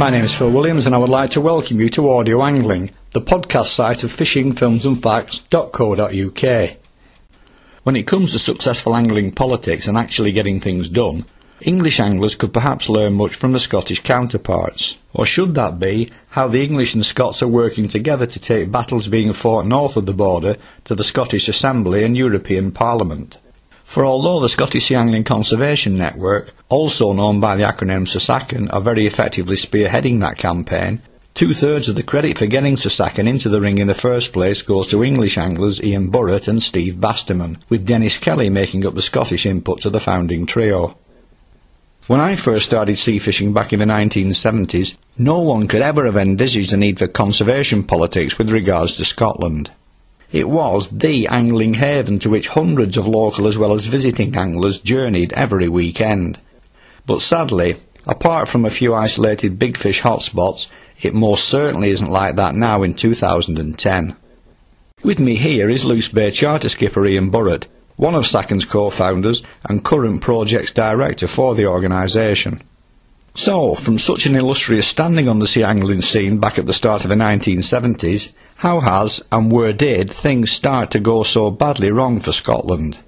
My name is Phil Williams and I would like to welcome you to Audio Angling, the podcast site of fishingfilmsandfacts.co.uk. When it comes to successful angling politics and actually getting things done, English anglers could perhaps learn much from the Scottish counterparts. Or should that be how the English and Scots are working together to take battles being fought north of the border to the Scottish Assembly and European Parliament? For although the Scottish Sea Angling Conservation Network, also known by the acronym SASACN, are very effectively spearheading that campaign, two thirds of the credit for getting SASACN into the ring in the first place goes to English anglers Ian Burrett and Steve Basterman, with Dennis Kelly making up the Scottish input to the founding trio. When I first started sea fishing back in the 1970s, no one could ever have envisaged the need for conservation politics with regards to Scotland. It was the angling haven to which hundreds of local as well as visiting anglers journeyed every weekend. But sadly, apart from a few isolated big fish hotspots, it most certainly isn't like that now in 2010. With me here is Luce Bay charter skipper Ian Burrett, one of SACN's co-founders and current projects director for the organisation. So, from such an illustrious standing on the sea angling scene back at the start of the 1970s, how has and where did things start to go so badly wrong for Scotland?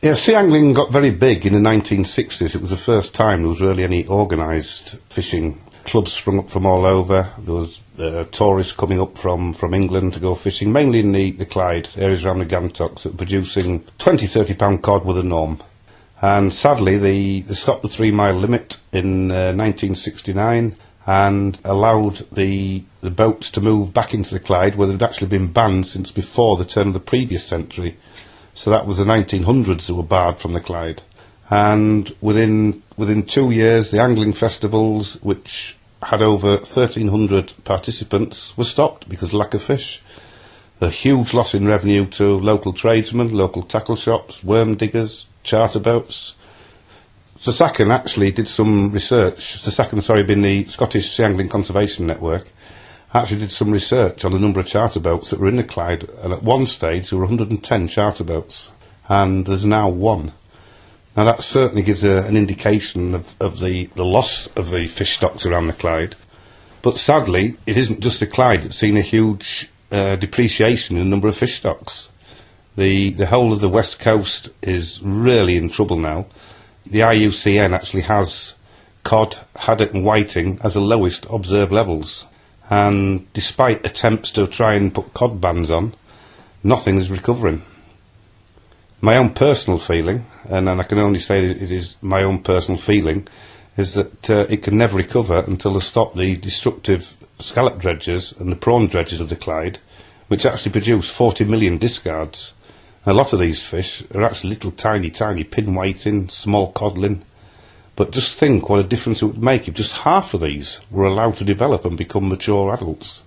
Yeah, sea angling got very big in the 1960s. It was the first time there was really any organised fishing. Clubs sprung up from all over. There was uh, tourists coming up from, from England to go fishing, mainly in the, the Clyde, areas around the Gantocks, that were producing 20, 30 pound cod with a norm. And sadly, they, they stopped the three mile limit in uh, 1969 and allowed the, the boats to move back into the Clyde, where they'd actually been banned since before the turn of the previous century. So that was the 1900s that were barred from the Clyde. And within within two years, the angling festivals, which had over 1,300 participants, were stopped because lack of fish. A huge loss in revenue to local tradesmen, local tackle shops, worm diggers, charter boats. SASACN actually did some research. SASACN, sorry, been the Scottish Sea Angling Conservation Network, actually did some research on the number of charter boats that were in the Clyde. And at one stage, there were 110 charter boats, and there's now one. Now, that certainly gives a, an indication of, of the, the loss of the fish stocks around the Clyde. But sadly, it isn't just the Clyde that's seen a huge uh, depreciation in the number of fish stocks. The, the whole of the west coast is really in trouble now the IUCN actually has cod, haddock and whiting as the lowest observed levels. And despite attempts to try and put cod bans on, nothing is recovering. My own personal feeling, and, and I can only say it is my own personal feeling, is that uh, it can never recover until they stop the destructive scallop dredges and the prawn dredges of the Clyde, which actually produce 40 million discards a lot of these fish are actually little tiny, tiny pin whiting, small codling. But just think what a difference it would make if just half of these were allowed to develop and become mature adults.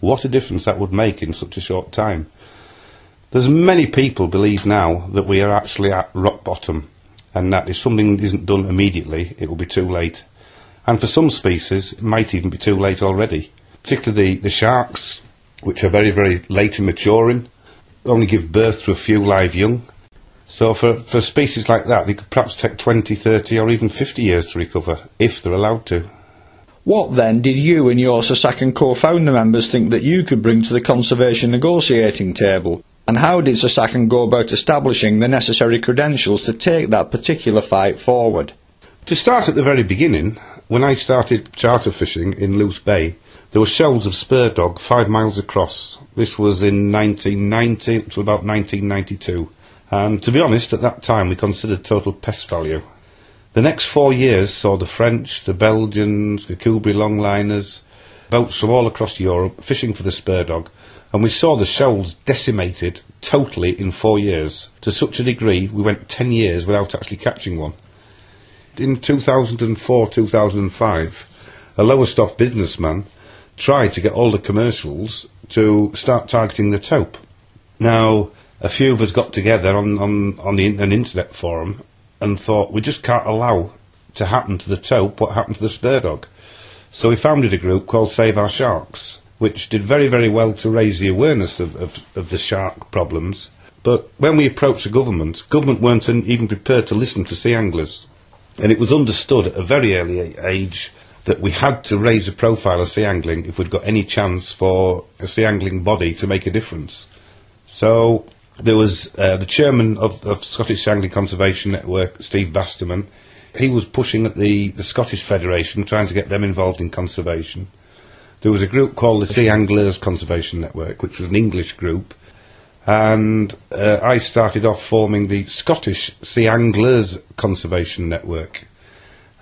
What a difference that would make in such a short time. There's many people believe now that we are actually at rock bottom and that if something isn't done immediately, it will be too late. And for some species, it might even be too late already. Particularly the, the sharks, which are very, very late in maturing only give birth to a few live young. So for, for species like that, they could perhaps take 20, 30 or even 50 years to recover, if they're allowed to. What then did you and your SASACN co-founder members think that you could bring to the conservation negotiating table? And how did SASACN go about establishing the necessary credentials to take that particular fight forward? To start at the very beginning, when I started charter fishing in Luce Bay, there were shoals of spur dog five miles across. This was in 1990 to about 1992. And to be honest, at that time we considered total pest value. The next four years saw the French, the Belgians, the Kubi longliners, boats from all across Europe fishing for the spur dog, and we saw the shoals decimated totally in four years, to such a degree we went ten years without actually catching one. In 2004-2005, a Lowestoft businessman tried to get all the commercials to start targeting the tope. Now, a few of us got together on, on, on the, an internet forum and thought we just can't allow to happen to the tope what happened to the spur dog. So we founded a group called Save Our Sharks, which did very, very well to raise the awareness of, of, of the shark problems. But when we approached the government, government weren't even prepared to listen to sea anglers. And it was understood at a very early age that we had to raise the profile of sea angling if we'd got any chance for a sea angling body to make a difference. So there was uh, the chairman of, of Scottish Sea Angling Conservation Network, Steve Basterman. He was pushing at the, the Scottish Federation, trying to get them involved in conservation. There was a group called the Sea Anglers Conservation Network, which was an English group, and uh, I started off forming the Scottish Sea Anglers Conservation Network.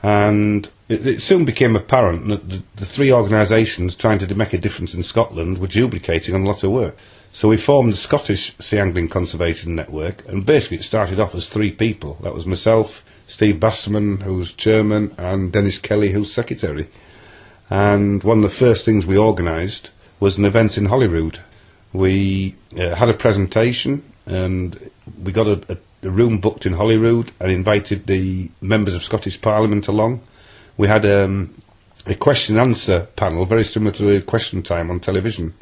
And it, it soon became apparent that the, the three organisations trying to make a difference in Scotland were duplicating on a lot of work. So we formed the Scottish Sea Angling Conservation Network, and basically it started off as three people. That was myself, Steve Bassman, who was chairman, and Dennis Kelly, who was secretary. And one of the first things we organised was an event in Holyrood. We uh, had a presentation, and we got a, a, a room booked in Holyrood and invited the members of Scottish Parliament along. We had um, a question and answer panel, very similar to the question time on television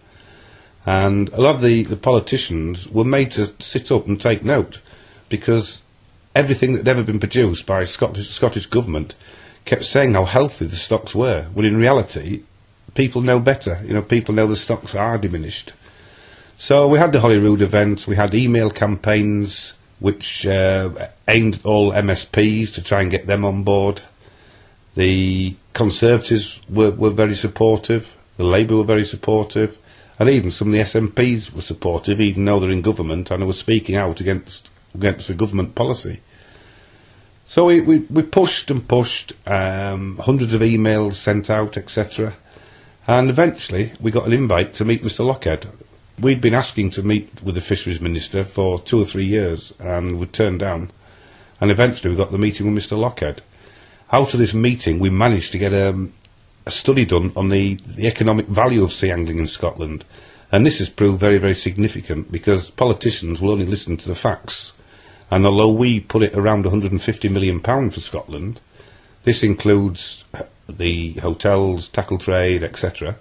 and a lot of the, the politicians were made to sit up and take note because everything that had ever been produced by Scottish, Scottish government kept saying how healthy the stocks were, when in reality, people know better. You know, people know the stocks are diminished. So we had the Holyrood event, we had email campaigns which uh, aimed at all MSPs to try and get them on board. The Conservatives were, were very supportive, the Labour were very supportive, and even some of the SNPs were supportive, even though they're in government and were speaking out against against the government policy. So we, we, we pushed and pushed, um, hundreds of emails sent out, etc. And eventually we got an invite to meet Mr. Lochhead. We'd been asking to meet with the Fisheries Minister for two or three years and we turned down. And eventually we got the meeting with Mr. Lochhead. Out of this meeting, we managed to get um, a study done on the, the economic value of sea angling in Scotland. And this has proved very, very significant because politicians will only listen to the facts. And although we put it around £150 million for Scotland, this includes the hotels, tackle trade, etc.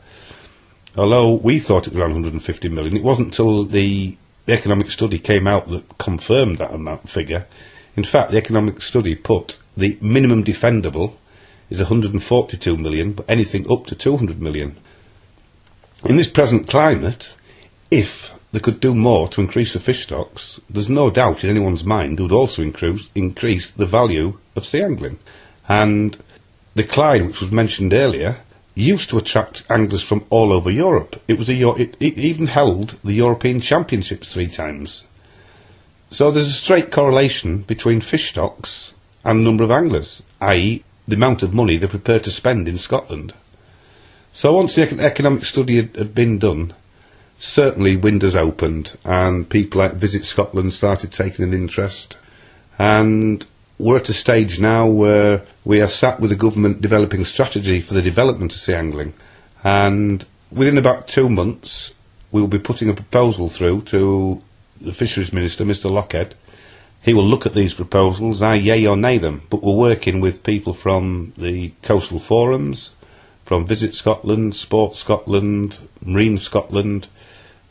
Although we thought it was around 150 million, it wasn't until the, the economic study came out that confirmed that amount figure. In fact, the economic study put the minimum defendable is 142 million, but anything up to 200 million. In this present climate, if they could do more to increase the fish stocks, there's no doubt in anyone's mind it would also increase, increase the value of sea angling. And the Clyde, which was mentioned earlier, used to attract anglers from all over Europe. It was a it, it even held the European Championships three times. So there's a straight correlation between fish stocks and number of anglers, i.e., the amount of money they're prepared to spend in Scotland. So once the economic study had, had been done, certainly windows opened and people at Visit Scotland started taking an interest. And we're at a stage now where we are sat with the government developing strategy for the development of sea angling. And within about two months, we'll be putting a proposal through to the Fisheries Minister, Mr Lochhead. he will look at these proposals, I yay or nay them, but we're working with people from the coastal forums, from Visit Scotland, Sport Scotland, Marine Scotland,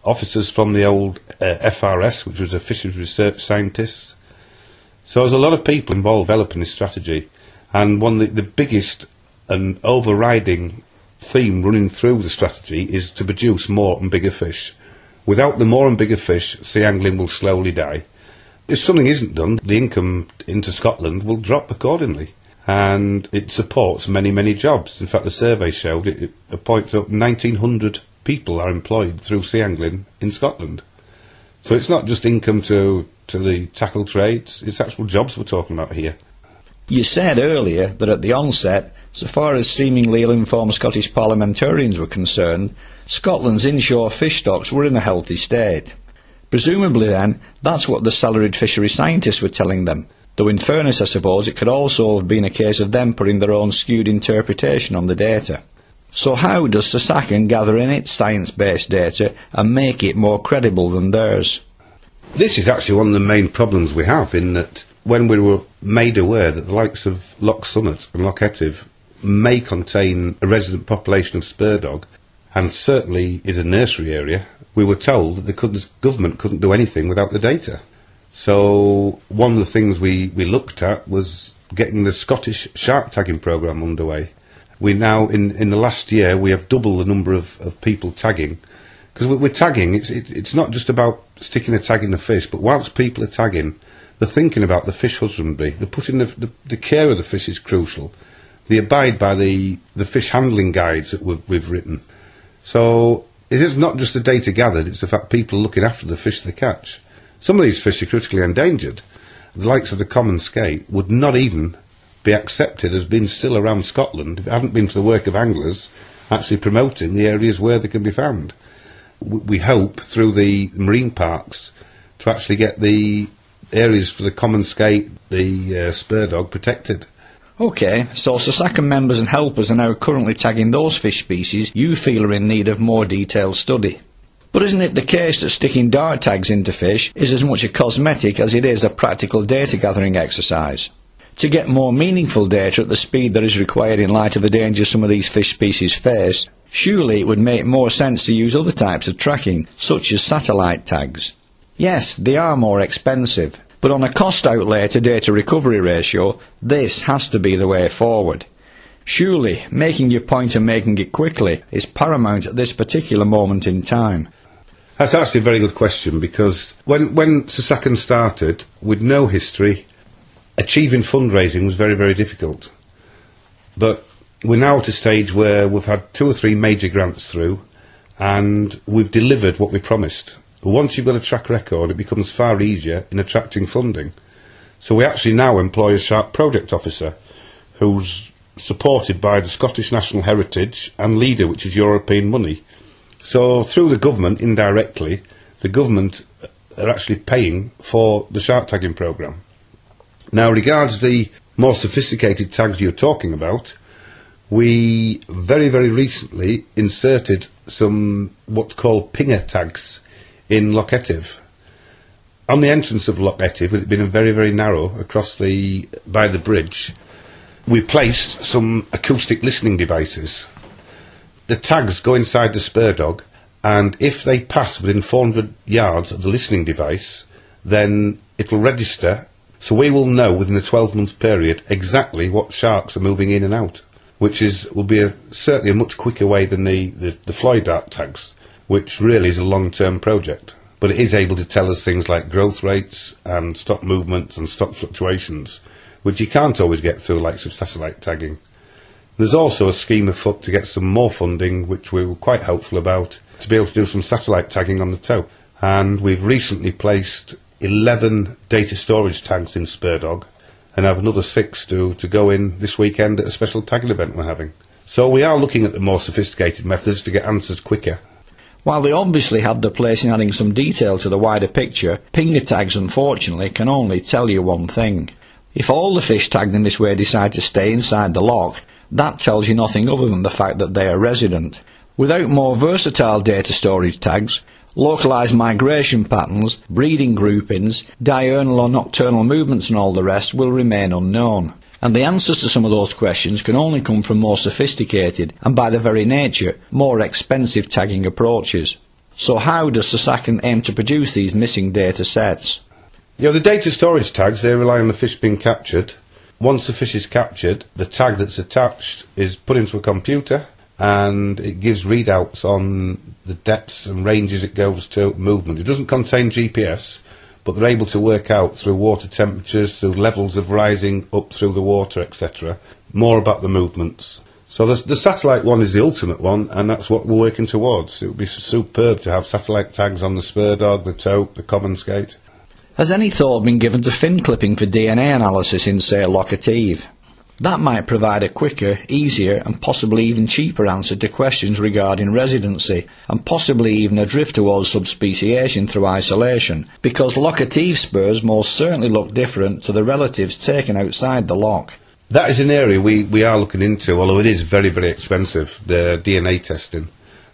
officers from the old uh, FRS, which was a fisheries research scientists. So there's a lot of people involved developing this strategy, and one of the, the biggest and overriding theme running through the strategy is to produce more and bigger fish. Without the more and bigger fish, sea angling will slowly die if something isn't done, the income into Scotland will drop accordingly. And it supports many, many jobs. In fact, the survey showed it, it points up 1,900 people are employed through sea angling in Scotland. So it's not just income to, to the tackle trades, it's actual jobs we're talking about here. You said earlier that at the onset, so far as seemingly ill-informed Scottish parliamentarians were concerned, Scotland's inshore fish stocks were in a healthy state. Presumably then, that's what the salaried fishery scientists were telling them. Though in fairness, I suppose, it could also have been a case of them putting their own skewed interpretation on the data. So how does SASACN gather in its science-based data and make it more credible than theirs? This is actually one of the main problems we have in that when we were made aware that the likes of Loch Sunart and Loch Etive may contain a resident population of spur dog, and certainly is a nursery area, we were told that the government couldn't do anything without the data. So one of the things we, we looked at was getting the Scottish shark tagging programme underway. We now, in, in the last year, we have doubled the number of, of people tagging. Because we're, tagging, it's, it, it's not just about sticking a tag in the fish, but whilst people are tagging, they're thinking about the fish husbandry. They're putting the, the, the care of the fish is crucial. They abide by the, the fish handling guides that we've, we've written. So it is not just the data gathered, it's the fact people are looking after the fish they catch. Some of these fish are critically endangered. The likes of the common skate would not even be accepted as being still around Scotland if it hadn't been for the work of anglers actually promoting the areas where they can be found. We hope through the marine parks to actually get the areas for the common skate, the uh, spur dog protected. Okay, so SASACN members and helpers are now currently tagging those fish species you feel are in need of more detailed study. But isn't it the case that sticking dart tags into fish is as much a cosmetic as it is a practical data gathering exercise? To get more meaningful data at the speed that is required in light of the danger some of these fish species face, surely it would make more sense to use other types of tracking, such as satellite tags. Yes, they are more expensive, but on a cost outlay to data recovery ratio, this has to be the way forward. Surely, making your point and making it quickly is paramount at this particular moment in time. That's actually a very good question because when, when SASACN started, with no history, achieving fundraising was very, very difficult. But we're now at a stage where we've had two or three major grants through and we've delivered what we promised. Once you've got a track record, it becomes far easier in attracting funding. So we actually now employ a sharp project officer who's supported by the Scottish National Heritage and LEADER, which is European money. So through the government, indirectly, the government are actually paying for the shark tagging programme. Now, regards the more sophisticated tags you're talking about, we very, very recently inserted some what's called pinger tags in Loch Etive. On the entrance of Loch Etive, with it being very, very narrow across the by the bridge, we placed some acoustic listening devices. The tags go inside the spur dog, and if they pass within 400 yards of the listening device, then it'll register. So we will know within a 12 month period exactly what sharks are moving in and out, which is will be a, certainly a much quicker way than the, the, the fly dart tags which really is a long-term project. But it is able to tell us things like growth rates and stock movements and stock fluctuations, which you can't always get through likes of satellite tagging. There's also a scheme afoot to get some more funding, which we were quite hopeful about, to be able to do some satellite tagging on the tope. And we've recently placed 11 data storage tags in Spurdog and have another six to, to go in this weekend at a special tagging event we're having. So we are looking at the more sophisticated methods to get answers quicker while they obviously have the place in adding some detail to the wider picture, pinger tags unfortunately can only tell you one thing. If all the fish tagged in this way decide to stay inside the lock, that tells you nothing other than the fact that they are resident. Without more versatile data storage tags, localised migration patterns, breeding groupings, diurnal or nocturnal movements and all the rest will remain unknown and the answers to some of those questions can only come from more sophisticated and by their very nature more expensive tagging approaches. So how does SASACN aim to produce these missing data sets? You know, the data storage tags, they rely on the fish being captured. Once the fish is captured, the tag that's attached is put into a computer and it gives readouts on the depths and ranges it goes to, movement. It doesn't contain GPS, but they're able to work out through water temperatures, through levels of rising up through the water, etc., more about the movements. So the, the, satellite one is the ultimate one, and that's what we're working towards. It would be superb to have satellite tags on the spur dog, the tope, the common skate. Has any thought been given to fin clipping for DNA analysis in, say, Loch Etive? That might provide a quicker, easier, and possibly even cheaper answer to questions regarding residency, and possibly even a drift towards subspeciation through isolation, because Loch Etive spurs most certainly look different to the relatives taken outside the loch. That is an area we, we are looking into, although it is very, very expensive, the DNA testing.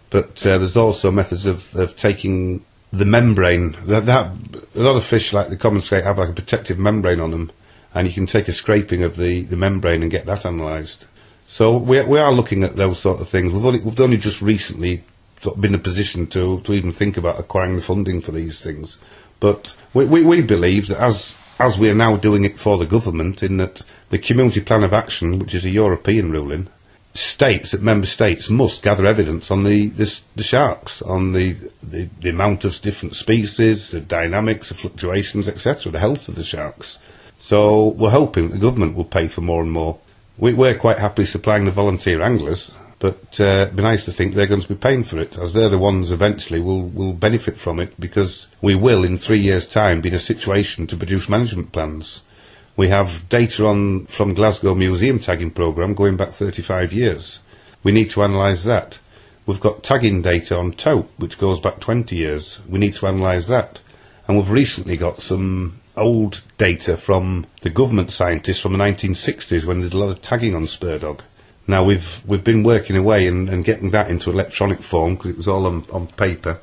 But uh, there's also methods of, of taking the membrane. That, that, a lot of fish, like the common skate, have like a protective membrane on them and you can take a scraping of the, the membrane and get that analysed. So we, we are looking at those sort of things. We've only, we've only just recently been in a position to, to even think about acquiring the funding for these things. But we, we, we believe that as, as we are now doing it for the government, in that the Community Plan of Action, which is a European ruling, states, that member states must gather evidence on the, the, the sharks, on the, the, the amount of different species, the dynamics, the fluctuations, etc., the health of the sharks. So we're hoping the government will pay for more and more. We, we're quite happily supplying the volunteer anglers, but uh, it'd be nice to think they're going to be paying for it, as they're the ones eventually will, will benefit from it, because we will, in three years' time, be in a situation to produce management plans. We have data on from Glasgow Museum tagging programme going back 35 years. We need to analyse that. We've got tagging data on tope, which goes back 20 years. We need to analyse that. And we've recently got some old data from the government scientists from the 1960s when they did a lot of tagging on spur dog. Now we've we've been working away and, and getting that into electronic form because it was all on, on paper,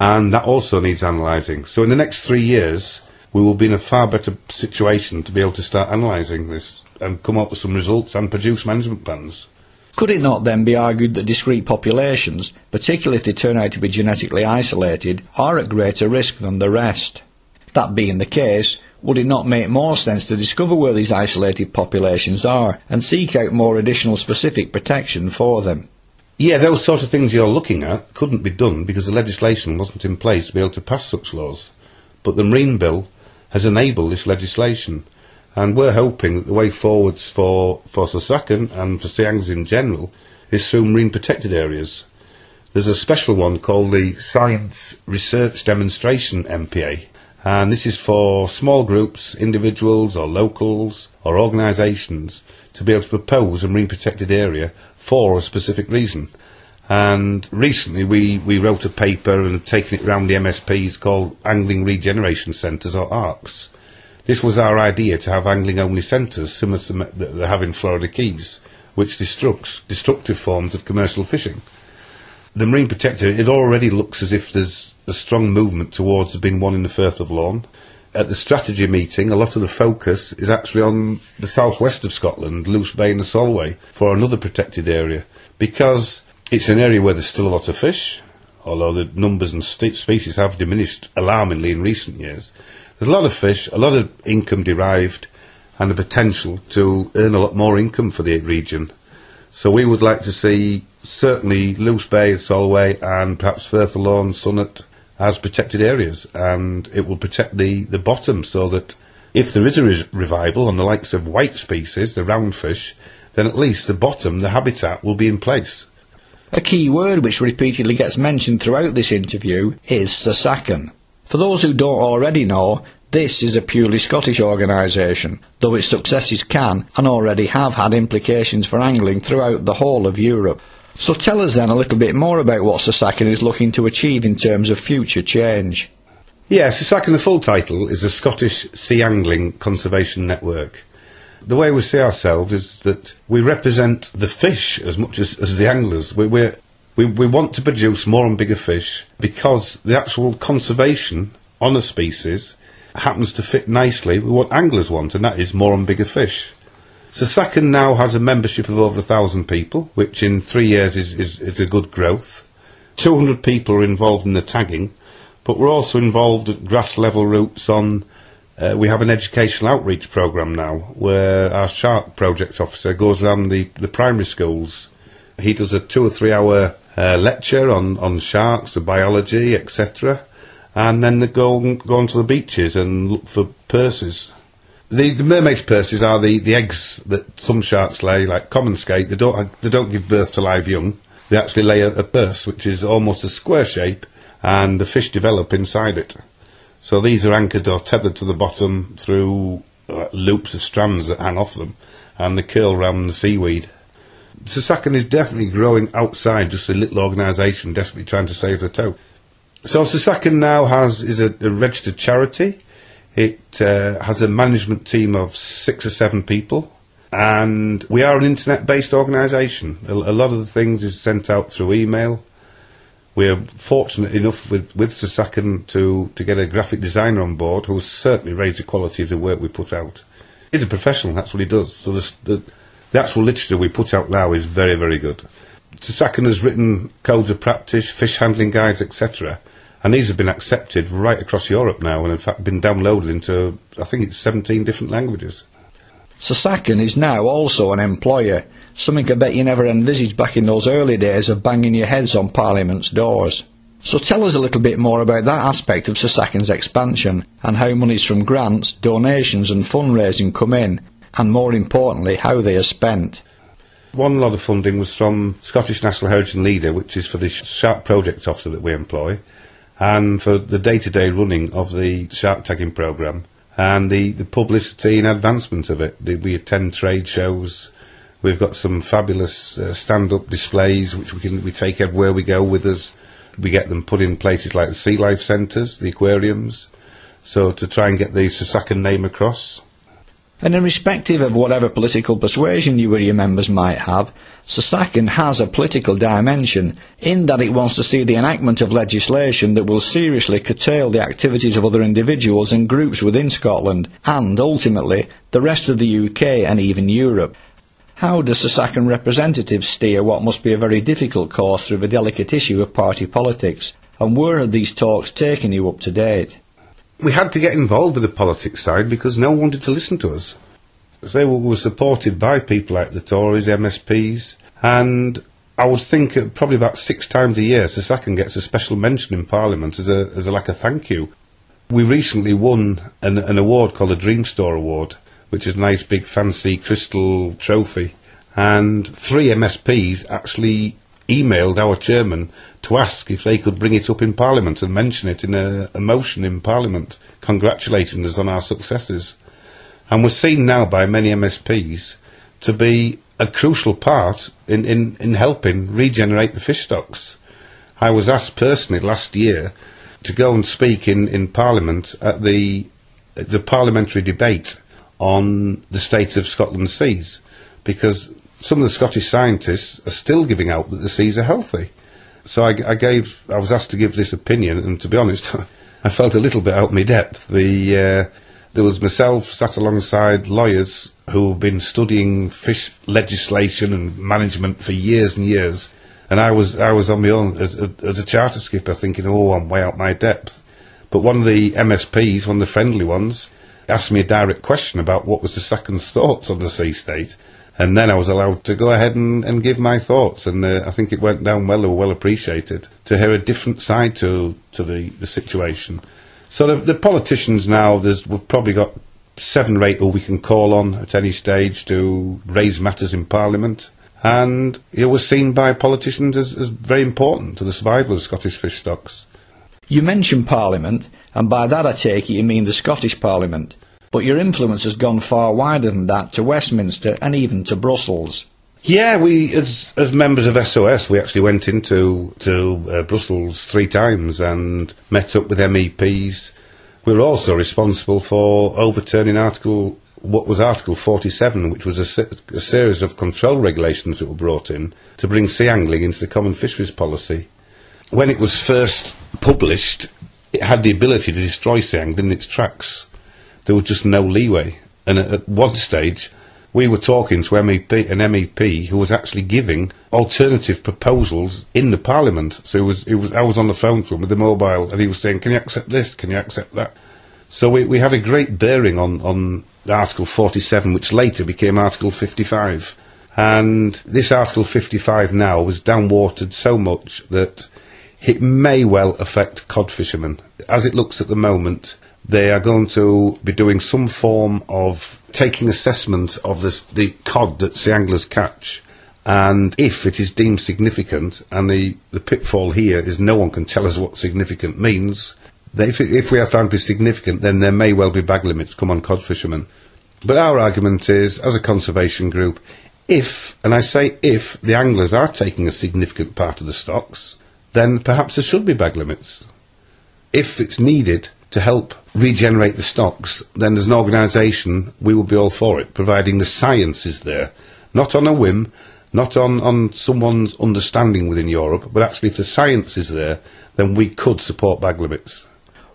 and that also needs analysing. So in the next three years, we will be in a far better situation to be able to start analysing this and come up with some results and produce management plans. Could it not then be argued that discrete populations, particularly if they turn out to be genetically isolated, are at greater risk than the rest? That being the case, would it not make more sense to discover where these isolated populations are and seek out more additional specific protection for them? Yeah, those sort of things you're looking at couldn't be done because the legislation wasn't in place to be able to pass such laws. But the Marine Bill has enabled this legislation. And we're hoping that the way forwards for, for Sasaken and for Siangs in general is through marine protected areas. There's a special one called the Science Research Demonstration MPA, and this is for small groups, individuals or locals or organisations to be able to propose a marine protected area for a specific reason. And recently we, we wrote a paper and taken it around the MSPs called Angling Regeneration Centres or ARCs. This was our idea to have angling only centres similar to that they have in Florida Keys, which destructs destructive forms of commercial fishing. The Marine Protector, it already looks as if there's a strong movement towards there being one in the Firth of Lorn. At the strategy meeting, a lot of the focus is actually on the southwest of Scotland, Luce Bay and the Solway, for another protected area, because it's an area where there's still a lot of fish, although the numbers and st- species have diminished alarmingly in recent years. There's a lot of fish, a lot of income derived, and the potential to earn a lot more income for the region. So we would like to see certainly Luce Bay, Solway, and perhaps Firth Lorn, Sunart as protected areas, and it will protect the, the bottom so that if there is a re- revival on the likes of white species, the roundfish, then at least the bottom, the habitat, will be in place. A key word which repeatedly gets mentioned throughout this interview is Sasaken. For those who don't already know, this is a purely Scottish organisation, though its successes can and already have had implications for angling throughout the whole of Europe. So tell us then a little bit more about what Sasaken is looking to achieve in terms of future change. Yes, Sasaken, the full title, is the Scottish Sea Angling Conservation Network. The way we see ourselves is that we represent the fish as much as, as the anglers. We, we we, we want to produce more and bigger fish because the actual conservation on a species happens to fit nicely with what anglers want, and that is more and bigger fish. Sasaken now has a membership of over a thousand people, which in three years is, is, is a good growth. 200 people are involved in the tagging, but we're also involved at grass level routes on uh, we have an educational outreach program now where our shark project officer goes around the, the primary schools. He does a two or three hour uh, lecture on, on sharks, the biology, etc. And then they go, go onto the beaches and look for purses. The, the mermaid's purses are the, the eggs that some sharks lay, like common skate. They don't, they don't give birth to live young. They actually lay a, a purse, which is almost a square shape, and the fish develop inside it. So these are anchored or tethered to the bottom through uh, loops of strands that hang off them, and they curl around the seaweed. Sasaken is definitely growing outside just a little organisation desperately trying to save the tope. So Sasaken now has is a, a registered charity. It uh, has a management team of six or seven people, and we are an internet-based organisation. A, a lot of the things is sent out through email we're fortunate enough with, with Sasaken to, to get a graphic designer on board who certainly raised the quality of the work we put out. He's a professional, that's what he does. So the, the, the actual literature we put out now is very, very good. Sasaken has written codes of practice, fish handling guides, etc. And these have been accepted right across Europe now and in fact been downloaded into, I think it's 17 different languages. Sasaken is now also an employer something I bet you never envisaged back in those early days of banging your heads on Parliament's doors. So tell us a little bit more about that aspect of Sasakin's expansion and how monies from grants, donations and fundraising come in, and more importantly, how they are spent. One lot of funding was from Scottish National Heritage and Leader, which is for the shark project officer that we employ, and for the day-to-day running of the shark tagging programme and the, the publicity and advancement of it. We attend trade shows. We've got some fabulous uh, stand-up displays which we can we take everywhere we go with us. We get them put in places like the sea life centres, the aquariums, so to try and get the Sasakin name across. And irrespective of whatever political persuasion you or your members might have, Sasakin has a political dimension in that it wants to see the enactment of legislation that will seriously curtail the activities of other individuals and groups within Scotland and, ultimately, the rest of the UK and even Europe. How does Sasakin representatives steer what must be a very difficult course through the delicate issue of party politics? And where have these talks taken you up to date? We had to get involved with the politics side because no one wanted to listen to us. They were supported by people like the Tories, the MSPs, and I would think probably about six times a year Sasakin gets a special mention in Parliament as a, as a like a thank you. We recently won an, an award called the Dream Store Award, which is a nice big fancy crystal trophy. And three MSPs actually emailed our chairman to ask if they could bring it up in Parliament and mention it in a, a motion in Parliament, congratulating us on our successes. And we're seen now by many MSPs to be a crucial part in, in, in helping regenerate the fish stocks. I was asked personally last year to go and speak in, in Parliament at the, the parliamentary debate on the state of Scotland's seas because some of the Scottish scientists are still giving out that the seas are healthy. So I, I gave, I was asked to give this opinion, and to be honest, I felt a little bit out of my depth. The uh, there was myself sat alongside lawyers who have been studying fish legislation and management for years and years, and I was I was on my own as, as a charter skipper, thinking, oh, I'm way out my depth. But one of the MSPs, one of the friendly ones, asked me a direct question about what was Sasakin's thoughts on the sea state. And then I was allowed to go ahead and, and give my thoughts, and uh, I think it went down well or well appreciated to hear a different side to to the, the situation. So the, the politicians now, there's we've probably got seven or eight who we can call on at any stage to raise matters in Parliament, and it was seen by politicians as, as very important to the survival of Scottish fish stocks. You mentioned Parliament, and by that I take it you mean the Scottish Parliament. But your influence has gone far wider than that to Westminster and even to Brussels. Yeah, we as as members of SOS, we actually went into to uh, Brussels three times and met up with MEPs. We were also responsible for overturning Article what was Article 47, which was a, a series of control regulations that were brought in to bring sea angling into the common fisheries policy. When it was first published, it had the ability to destroy sea angling in its tracks there was just no leeway. And at, at one stage, we were talking to MEP, an MEP who was actually giving alternative proposals in the Parliament. So it was, it was, I was on the phone to him with the mobile, and he was saying, "Can you accept this? Can you accept that?" So we, we had a great bearing on on Article 47, which later became Article 55. And this Article 55 now was downwatered so much that it may well affect cod fishermen. As it looks at the moment, they are going to be doing some form of taking assessment of this, the cod that the anglers catch. And if it is deemed significant, and the, the pitfall here is no one can tell us what significant means, if, if we are found to be significant, then there may well be bag limits come on cod fishermen. But our argument is, as a conservation group, if, and I say if, the anglers are taking a significant part of the stocks, then perhaps there should be bag limits. If it's needed, to help regenerate the stocks, then as an organisation, we will be all for it, providing the science is there. Not on a whim, not on, on someone's understanding within Europe, but actually if the science is there, then we could support bag limits.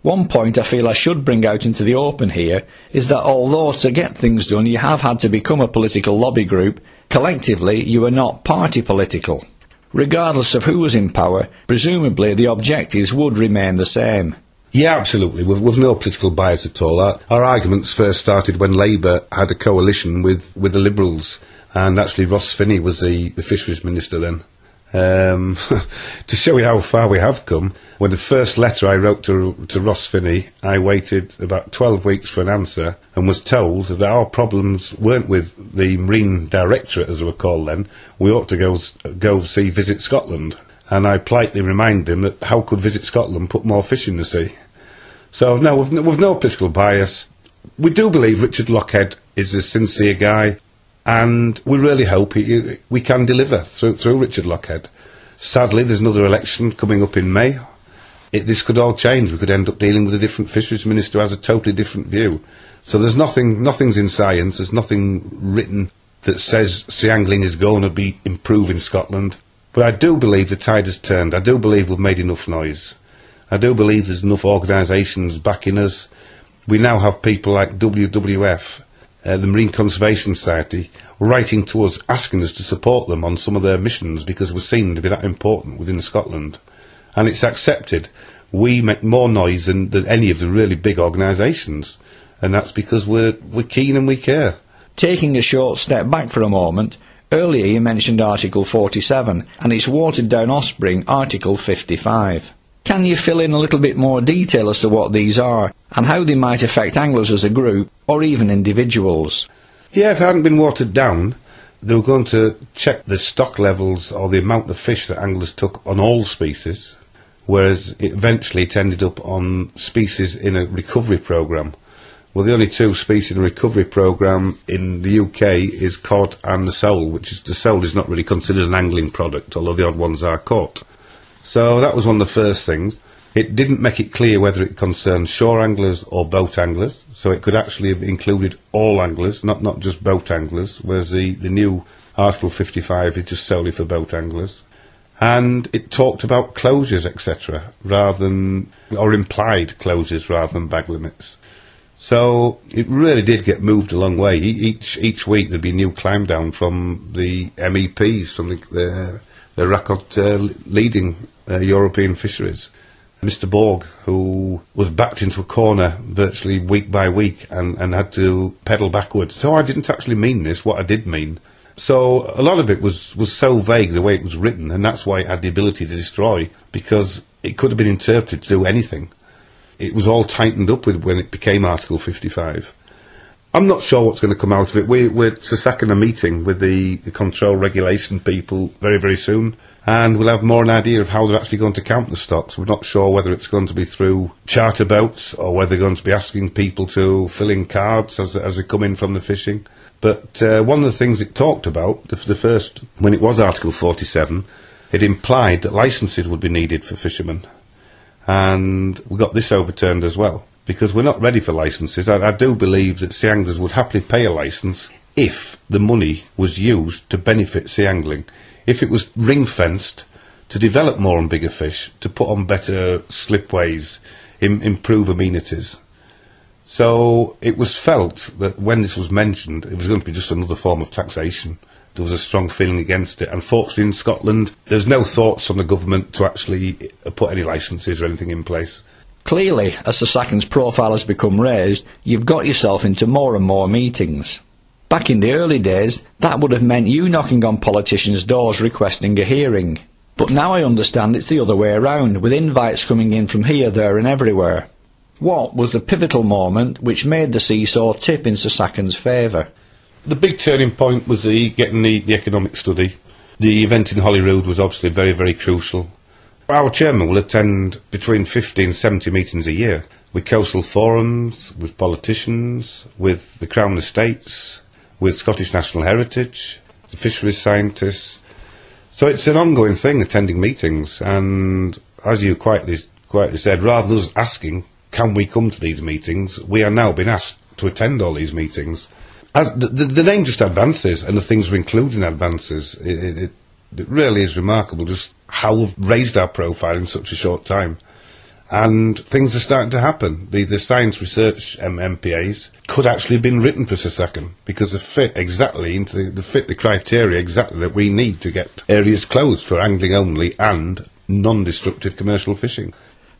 One point I feel I should bring out into the open here is that although to get things done you have had to become a political lobby group, collectively you are not party political. Regardless of who was in power, presumably the objectives would remain the same. Yeah, absolutely. With, with no political bias at all. Our, our arguments first started when Labour had a coalition with, with the Liberals, and actually Ross Finnie was the, the Fisheries Minister then. Um, to show you how far we have come, when the first letter I wrote to, to Ross Finnie, I waited about 12 weeks for an answer and was told that our problems weren't with the Marine Directorate, as they were called then. We ought to go, go see Visit Scotland. And I politely reminded him that how could Visit Scotland put more fish in the sea? So, no, with with no political bias. We do believe Richard Lochhead is a sincere guy and we really hope he, we can deliver through, through Richard Lochhead. Sadly, there's another election coming up in May. It, this could all change. We could end up dealing with a different fisheries minister who has a totally different view. So there's nothing, nothing's in science. There's nothing written that says sea angling is going to be improving Scotland. But I do believe the tide has turned. I do believe we've made enough noise. I do believe there's enough organisations backing us. We now have people like WWF uh, the Marine Conservation Society, writing to us asking us to support them on some of their missions because we're seen to be that important within Scotland. And it's accepted. We make more noise than, than any of the really big organisations, and that's because we're, we're keen and we care. Taking a short step back for a moment, earlier you mentioned Article 47 and its watered down offspring, Article 55. Can you fill in a little bit more detail as to what these are and how they might affect anglers as a group or even individuals? Yeah, if it hadn't been watered down, they were going to check the stock levels or the amount of fish that anglers took on all species, whereas it eventually it ended up on species in a recovery programme. Well, the only two species in recovery programme in the UK is cod and the sole, which is the sole is not really considered an angling product, although the odd ones are caught. So that was one of the first things. It didn't make it clear whether it concerned shore anglers or boat anglers, so it could actually have included all anglers, not, not just boat anglers, whereas the, the new Article 55 is just solely for boat anglers. And it talked about closures, etc., rather than, or implied closures rather than bag limits. So it really did get moved a long way. Each each week there'd be new climb down from the MEPs, from the, the, the uh, leading uh, European fisheries. Mr. Borg, who was backed into a corner virtually week by week and, and had to pedal backwards. So I didn't actually mean this, what I did mean. So a lot of it was, was so vague the way it was written, and that's why it had the ability to destroy, because it could have been interpreted to do anything. It was all tightened up with when it became Article 55. I'm not sure what's going to come out of it. We, we're second a meeting with the, the control regulation people very, very soon, and we'll have more an idea of how they're actually going to count the stocks. We're not sure whether it's going to be through charter boats or whether they're going to be asking people to fill in cards as, as they come in from the fishing. But uh, one of the things it talked about, the, the first, when it was Article 47, it implied that licences would be needed for fishermen. And we got this overturned as well because we're not ready for licences. I, I do believe that sea anglers would happily pay a licence if the money was used to benefit sea angling. If it was ring fenced to develop more and bigger fish, to put on better slipways, Im- improve amenities. So it was felt that when this was mentioned, it was going to be just another form of taxation. There was a strong feeling against it. Unfortunately, in Scotland, there's no thoughts from the government to actually uh, put any licences or anything in place. Clearly, as the Sackens profile has become raised, you've got yourself into more and more meetings. Back in the early days, that would have meant you knocking on politicians' doors requesting a hearing. But now I understand it's the other way around, with invites coming in from here, there, and everywhere. What was the pivotal moment which made the seesaw tip in Sir Sackens' favour? The big turning point was the getting the, the economic study. The event in Holyrood was obviously very, very crucial. Our chairman will attend between 50 and 70 meetings a year with coastal forums, with politicians, with the Crown Estates, with Scottish National Heritage, the fisheries scientists. So it's an ongoing thing, attending meetings, and as you quietly, quietly said, rather than us asking, can we come to these meetings, we are now being asked to attend all these meetings. As the, the, the name just advances, and the things we include in advances. It, it, it really is remarkable just how we've raised our profile in such a short time. And things are starting to happen. The, the science research um, MPAs could actually have been written for Sasaken because they fit exactly into the, fit the criteria exactly that we need to get areas closed for angling only and non-destructive commercial fishing.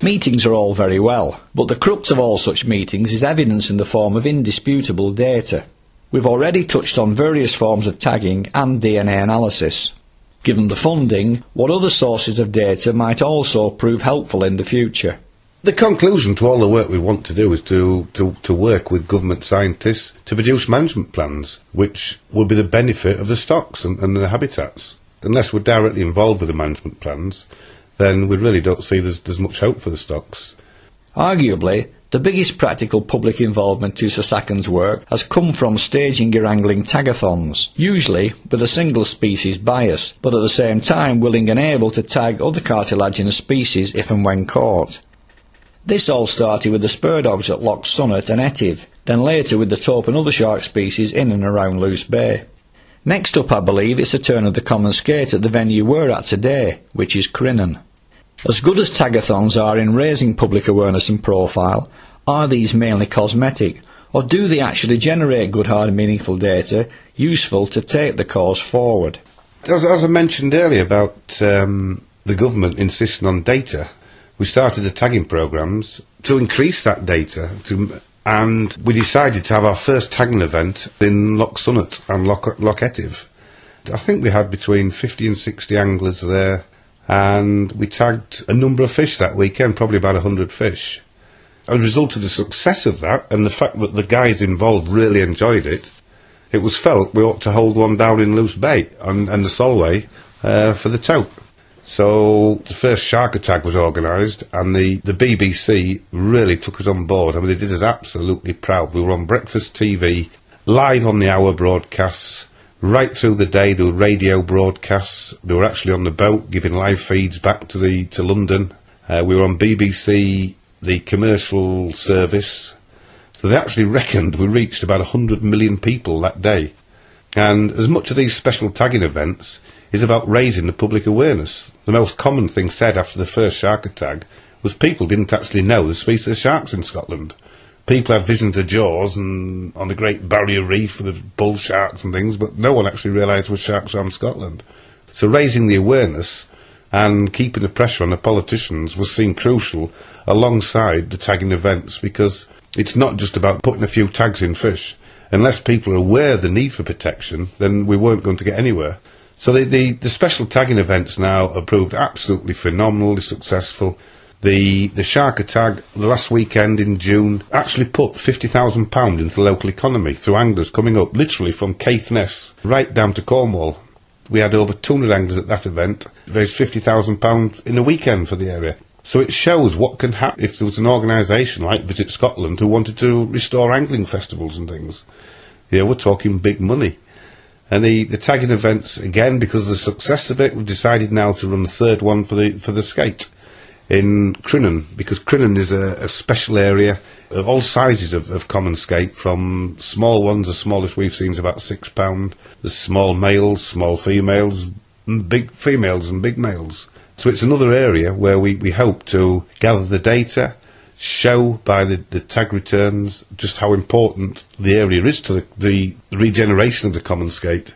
Meetings are all very well, but the crux of all such meetings is evidence in the form of indisputable data. We've already touched on various forms of tagging and DNA analysis. Given the funding, what other sources of data might also prove helpful in the future? The conclusion to all the work we want to do is to, to, to work with government scientists to produce management plans, which will be the benefit of the stocks and, and the habitats. Unless we're directly involved with the management plans, then we really don't see there's, there's much hope for the stocks. Arguably, the biggest practical public involvement to SSACN's work has come from staging your angling tagathons, usually with a single species bias, but at the same time willing and able to tag other cartilaginous species if and when caught. This all started with the spur dogs at Loch Sunart and Etive, then later with the tope and other shark species in and around Luce Bay. Next up, I believe, it's the turn of the common skate at the venue we're at today, which is Crinan. As good as tagathons are in raising public awareness and profile, are these mainly cosmetic, or do they actually generate good, hard, meaningful data useful to take the cause forward? As, as I mentioned earlier about um, the government insisting on data, we started the tagging programs to increase that data to, and we decided to have our first tagging event in Loch Sunart and Loch, Loch Etive. I think we had between 50 and 60 anglers there and we tagged a number of fish that weekend, probably about 100 fish. As a result of the success of that and the fact that the guys involved really enjoyed it, it was felt we ought to hold one down in Luce Bay and, and the Solway uh, for the tope. So the first shark attack was organised, and the, the BBC really took us on board. I mean, they did us absolutely proud. We were on breakfast TV, live on the hour broadcasts, right through the day. There were radio broadcasts. They were actually on the boat giving live feeds back to the to London. Uh, we were on BBC, the commercial service. So they actually reckoned we reached about 100 million people that day. And as much of these special tagging events is about raising the public awareness. The most common thing said after the first shark attack was people didn't actually know the species of sharks in Scotland. People had visions of Jaws and on the Great Barrier Reef with the bull sharks and things, but no one actually realised were sharks around Scotland. So raising the awareness and keeping the pressure on the politicians was seen crucial alongside the tagging events because it's not just about putting a few tags in fish. Unless people are aware of the need for protection, then we weren't going to get anywhere. So the, the, the special tagging events now have proved absolutely phenomenally successful. The the shark attack the last weekend in June actually put fifty thousand pound into the local economy through anglers coming up literally from Caithness right down to Cornwall. We had over two hundred anglers at that event, raised fifty thousand pounds in a weekend for the area. So it shows what can happen if there was an organisation like Visit Scotland who wanted to restore angling festivals and things. Yeah, we're talking big money. And the, the tagging events, again, because of the success of it, we've decided now to run the third one for the for the skate in Crinan, because Crinan is a, a special area of all sizes of, of common skate, from small ones, the smallest we've seen is about six pound, the small males, small females, big females and big males. So it's another area where we, we hope to gather the data, show by the, the tag returns just how important the area is to the, the regeneration of the common skate.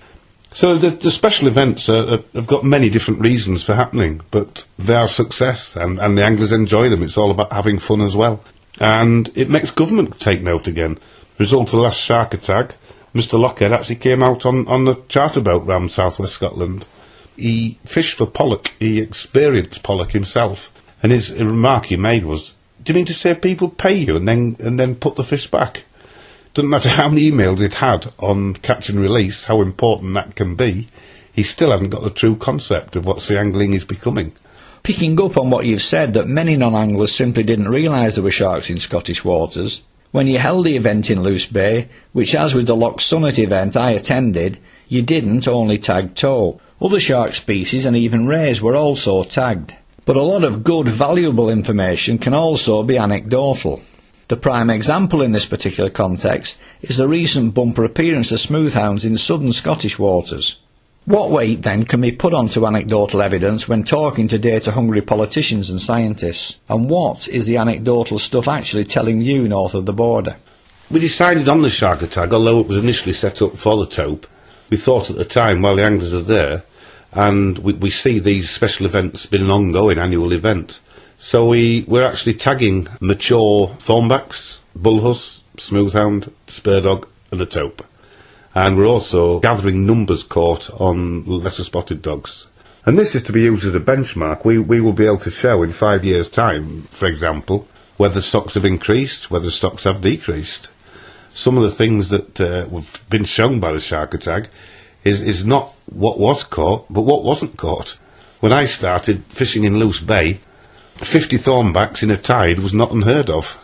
So the, the special events are, are, have got many different reasons for happening, but they are success, and, and the anglers enjoy them. It's all about having fun as well, and it makes government take note again. Result of the last shark attack, Mr. Lochhead actually came out on, on the charter boat round southwest Scotland. He fished for pollock. He experienced pollock himself, and his remark he made was, do you mean to say people pay you and then and then put the fish back? Doesn't matter how many emails it had on catch and release, how important that can be, he still hadn't got the true concept of what sea angling is becoming. Picking up on what you've said, that many non-anglers simply didn't realise there were sharks in Scottish waters, when you held the event in Luce Bay, which as with the Loch Sunart event I attended, you didn't only tag tope. Other shark species and even rays were also tagged. But a lot of good, valuable information can also be anecdotal. The prime example in this particular context is the recent bumper appearance of smoothhounds in southern Scottish waters. What weight then can be put onto anecdotal evidence when talking to data hungry politicians and scientists? And what is the anecdotal stuff actually telling you north of the border? We decided on the shark attack, although it was initially set up for the tope. We thought at the time, while the anglers are there, and we, we see these special events being an ongoing annual event. So we, we're actually tagging mature thornbacks, bullhuss, smoothhound, spur dog, and a tope. And we're also gathering numbers caught on lesser spotted dogs. And this is to be used as a benchmark. We, we will be able to show in five years' time, for example, whether stocks have increased, whether stocks have decreased. Some of the things that uh, have been shown by the Shark-a-Tag is, is not what was caught, but what wasn't caught. When I started fishing in Luce Bay, 50 thornbacks in a tide was not unheard of.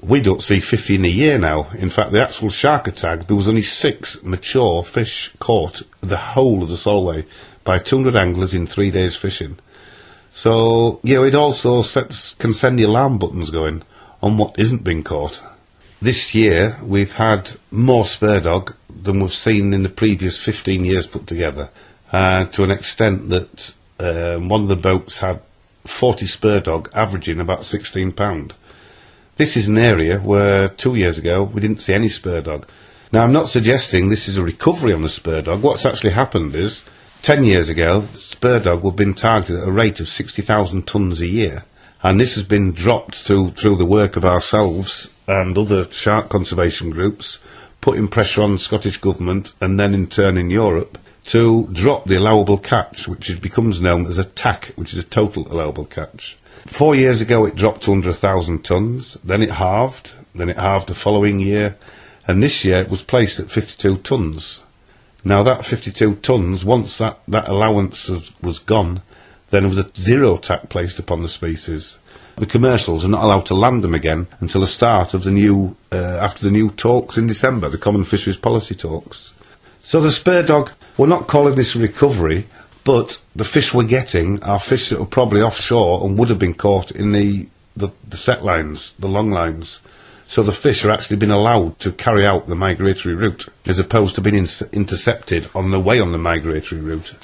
We don't see 50 in a year now. In fact, the actual Shark-a-Tag, there was only six mature fish caught the whole of the Solway by 200 anglers in three days fishing. So, you know, it also sets, can send the alarm buttons going on what isn't being caught. This year, we've had more spur dog than we've seen in the previous 15 years put together, uh, to an extent that um, one of the boats had 40 spur dog averaging about £16. This is an area where two years ago we didn't see any spur dog. Now, I'm not suggesting this is a recovery on the spur dog. What's actually happened is 10 years ago, spur dog have been targeted at a rate of 60,000 tonnes a year. And this has been dropped through, through the work of ourselves and other shark conservation groups, putting pressure on the Scottish Government and then in turn in Europe to drop the allowable catch, which becomes known as a TAC, which is a total allowable catch. Four years ago it dropped to under 1,000 tonnes, then it halved, then it halved the following year, and this year it was placed at 52 tonnes. Now that 52 tonnes, once that, that allowance was, was gone, then there was a zero tax placed upon the species. The commercials are not allowed to land them again until the start of the new, uh, after the new talks in December, the Common Fisheries Policy talks. So the spur dog, we're not calling this a recovery, but the fish we're getting are fish that were probably offshore and would have been caught in the, the, the set lines, the long lines. So the fish are actually being allowed to carry out the migratory route as opposed to being in- intercepted on the way on the migratory route.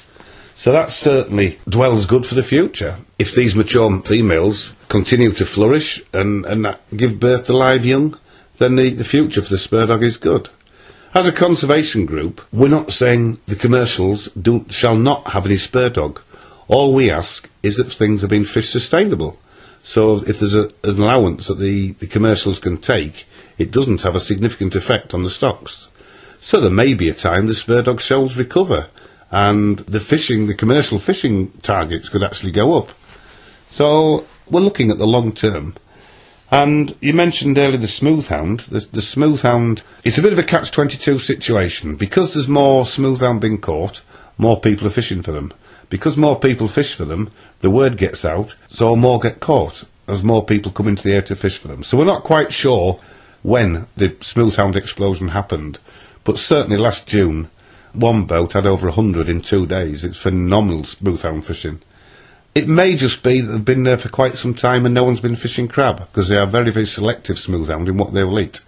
So that certainly dwells good for the future. If these mature females continue to flourish and, and give birth to live young, then the, the future for the spur dog is good. As a conservation group, we're not saying the commercials do, shall not have any spur dog. All we ask is that things are being fish sustainable. So if there's a, an allowance that the, the commercials can take, it doesn't have a significant effect on the stocks. So there may be a time the spur dog shells recover and the fishing, the commercial fishing targets could actually go up. So we're looking at the long term. And you mentioned earlier the smoothhound. The, the smoothhound, it's a bit of a catch-22 situation. Because there's more smoothhound being caught, more people are fishing for them. Because more people fish for them, the word gets out, so more get caught as more people come into the area to fish for them. So we're not quite sure when the smoothhound explosion happened, but certainly last June, one boat had over 100 in two days. It's phenomenal smoothhound fishing. It may just be that they've been there for quite some time and no one's been fishing crab, because they are very, very selective smoothhound in what they will eat.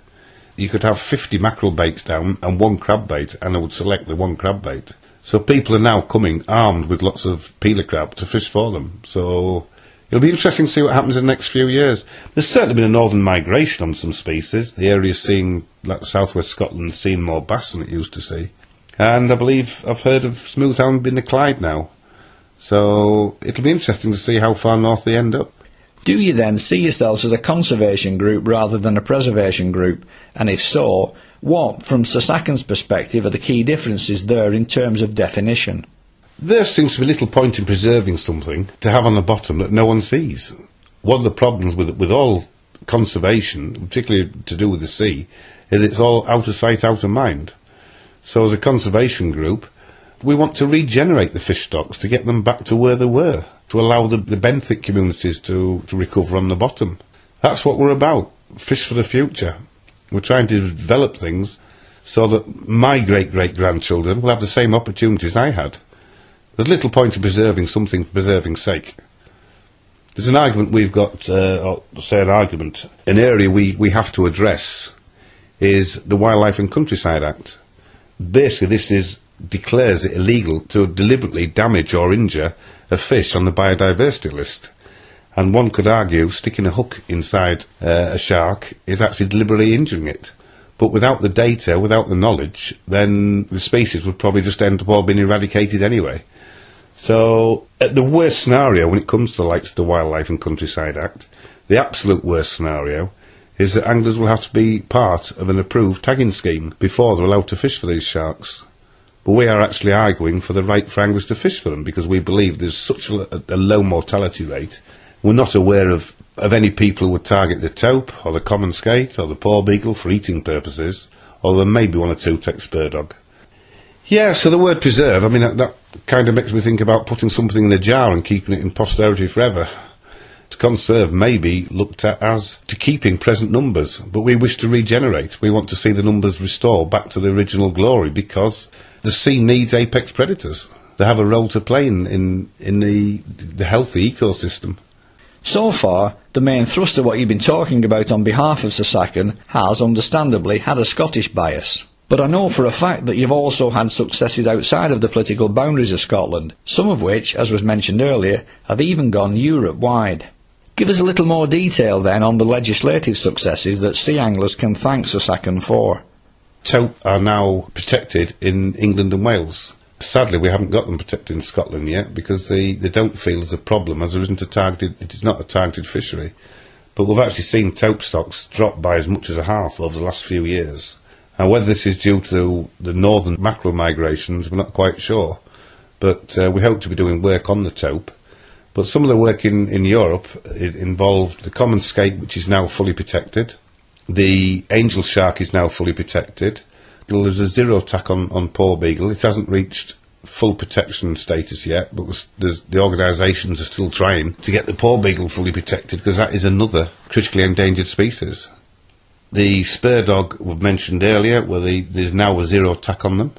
You could have 50 mackerel baits down and one crab bait, and I would select the one crab bait. So people are now coming armed with lots of peeler crab to fish for them. So it'll be interesting to see what happens in the next few years. There's certainly been a northern migration on some species. The area's seeing, like southwest Scotland, seeing more bass than it used to see. And I believe I've heard of smoothhound being the Clyde now. So it'll be interesting to see how far north they end up. Do you then see yourselves as a conservation group rather than a preservation group? And if so, what, from SSACN's perspective, are the key differences there in terms of definition? There seems to be little point in preserving something to have on the bottom that no one sees. One of the problems with with all conservation, particularly to do with the sea, is it's all out of sight, out of mind. So as a conservation group, we want to regenerate the fish stocks to get them back to where they were, to allow the, the benthic communities to, to recover on the bottom. That's what we're about. Fish for the future. We're trying to develop things so that my great great grandchildren will have the same opportunities I had. There's little point in preserving something for preserving's sake. There's an argument we've got, uh, or say an argument, an area we, we have to address is the Wildlife and Countryside Act. Basically, this is declares it illegal to deliberately damage or injure a fish on the biodiversity list. And one could argue sticking a hook inside uh, a shark is actually deliberately injuring it. But without the data, without the knowledge, then the species would probably just end up all being eradicated anyway. So, at the worst scenario, when it comes to the likes of the Wildlife and Countryside Act, the absolute worst scenario is that anglers will have to be part of an approved tagging scheme before they're allowed to fish for these sharks. We are actually arguing for the right for anglers to fish for them because we believe there's such a, a low mortality rate. We're not aware of, of any people who would target the tope or the common skate or the porbeagle for eating purposes, although maybe one or two take spur dog. Yeah, so the word preserve, I mean, that, that kind of makes me think about putting something in a jar and keeping it in posterity forever. To conserve may be looked at as to keeping present numbers, but we wish to regenerate. We want to see the numbers restored back to the original glory because the sea needs apex predators. They have a role to play in, in, in the, the healthy ecosystem. So far, the main thrust of what you've been talking about on behalf of SSACN has, understandably, had a Scottish bias. But I know for a fact that you've also had successes outside of the political boundaries of Scotland, some of which, as was mentioned earlier, have even gone Europe wide. Give us a little more detail then on the legislative successes that sea anglers can thank SSACN for. Tope are now protected in England and Wales. Sadly, we haven't got them protected in Scotland yet because they, they don't feel there's a problem as there isn't a targeted, it is not a targeted fishery. But we've actually seen tope stocks drop by as much as a half over the last few years. And whether this is due to the northern mackerel migrations, we're not quite sure. But uh, we hope to be doing work on the tope but some of the work in, in Europe it involved the common skate, which is now fully protected. The angel shark is now fully protected. There's a zero TAC on, on porbeagle. It hasn't reached full protection status yet, but the organisations are still trying to get the porbeagle fully protected because that is another critically endangered species. The spur dog we've mentioned earlier, where the, there's now a zero TAC on them.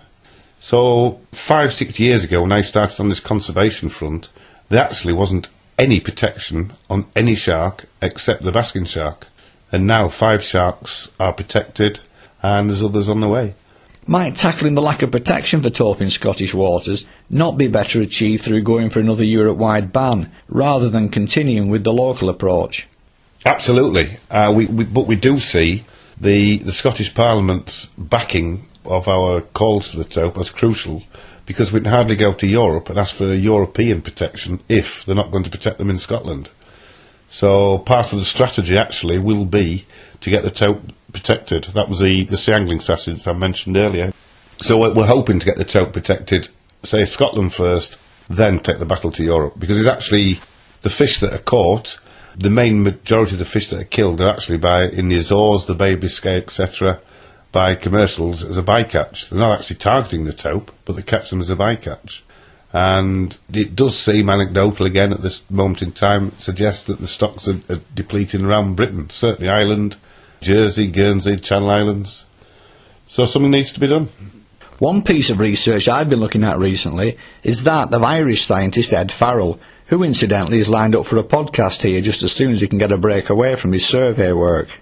So five, six years ago, when I started on this conservation front, there actually wasn't any protection on any shark except the basking shark. And now five sharks are protected and there's others on the way. Might tackling the lack of protection for tope in Scottish waters not be better achieved through going for another Europe-wide ban rather than continuing with the local approach? Absolutely. Uh, we, we, but we do see the, the Scottish Parliament's backing of our calls for the tope as crucial because we can hardly go to Europe and ask for European protection if they're not going to protect them in Scotland. So part of the strategy actually will be to get the tope protected. That was the, the sea angling strategy that I mentioned earlier. So we're hoping to get the tope protected, say Scotland first, then take the battle to Europe. Because it's actually the fish that are caught, the main majority of the fish that are killed are actually by in the Azores, the Bay Biscay, etc by commercials as a bycatch. They're not actually targeting the tope, but they catch them as a bycatch. And it does seem anecdotal again at this moment in time, suggests that the stocks are, are depleting around Britain, certainly Ireland, Jersey, Guernsey, Channel Islands. So something needs to be done. One piece of research I've been looking at recently is that of Irish scientist Ed Farrell, who incidentally is lined up for a podcast here just as soon as he can get a break away from his survey work.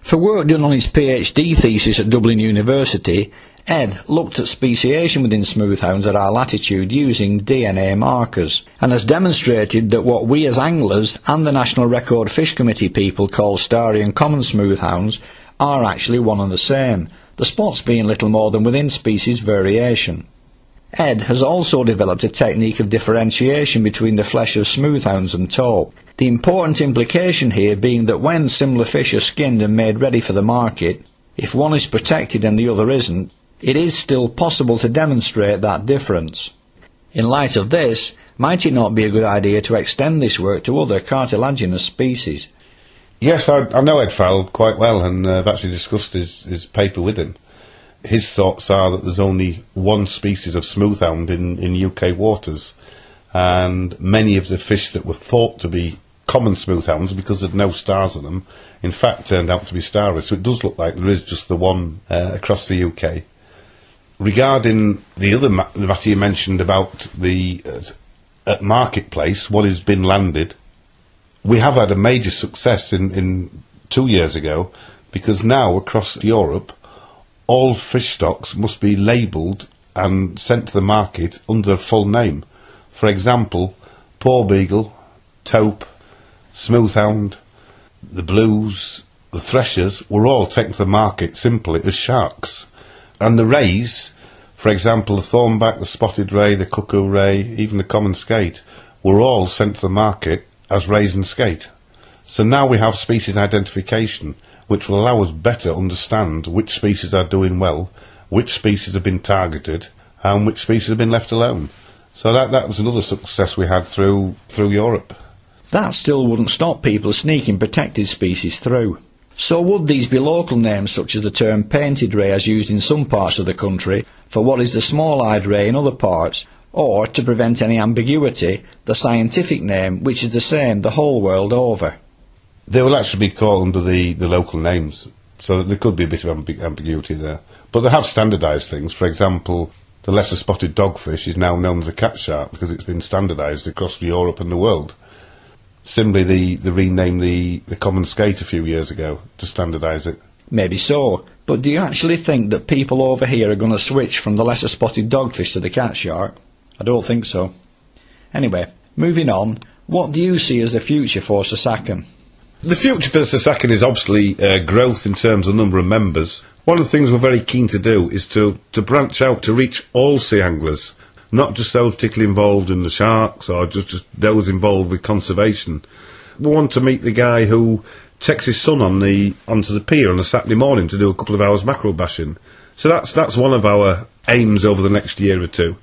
For work done on his PhD thesis at Dublin University, Ed looked at speciation within smoothhounds at our latitude using DNA markers, and has demonstrated that what we as anglers and the National Record Fish Committee people call starry and common smoothhounds are actually one and the same, the spots being little more than within species variation. Ed has also developed a technique of differentiation between the flesh of smoothhounds and tope, the important implication here being that when similar fish are skinned and made ready for the market, if one is protected and the other isn't, it is still possible to demonstrate that difference. In light of this, might it not be a good idea to extend this work to other cartilaginous species? Yes, I, I know Ed Farrell quite well, and uh, I've actually discussed his, his paper with him. His thoughts are that there's only one species of smoothhound in, in UK waters, and many of the fish that were thought to be common smoothhounds because there's no stars on them, in fact turned out to be starless. So it does look like there is just the one uh, across the UK. Regarding the other ma- matter you mentioned about the uh, marketplace, what has been landed, we have had a major success in, in two years ago because now across Europe, all fish stocks must be labelled and sent to the market under a full name. For example, porbeagle, tope, Smoothhound, the Blues, the Threshers were all taken to the market simply as sharks. And the rays, For example, the thornback, the spotted ray, the cuckoo ray, even the common skate were all sent to the market as rays and skate. So now we have species identification, which will allow us better understand which species are doing well, which species have been targeted, and which species have been left alone. So that, that was another success we had through, through Europe. That still wouldn't stop people sneaking protected species through. So would these be local names such as the term painted ray as used in some parts of the country for what is the small-eyed ray in other parts, or, to prevent any ambiguity, the scientific name which is the same the whole world over? They will actually be called under the, the local names, so there could be a bit of ambi- ambiguity there. But they have standardised things. For example, the lesser spotted dogfish is now known as a cat shark because it's been standardised across Europe and the world. Similarly, the, they renamed the, the common skate a few years ago to standardise it. Maybe so, but do you actually think that people over here are going to switch from the lesser spotted dogfish to the cat shark? I don't think so. Anyway, moving on, what do you see as the future for SSACN? The future for SSACN is obviously uh, growth in terms of number of members. One of the things we're very keen to do is to, to branch out to reach all sea anglers not just those particularly involved in the sharks or just, just those involved with conservation. We want to meet the guy who takes his son on the onto the pier on a Saturday morning to do a couple of hours mackerel bashing. So that's that's one of our aims over the next year or two.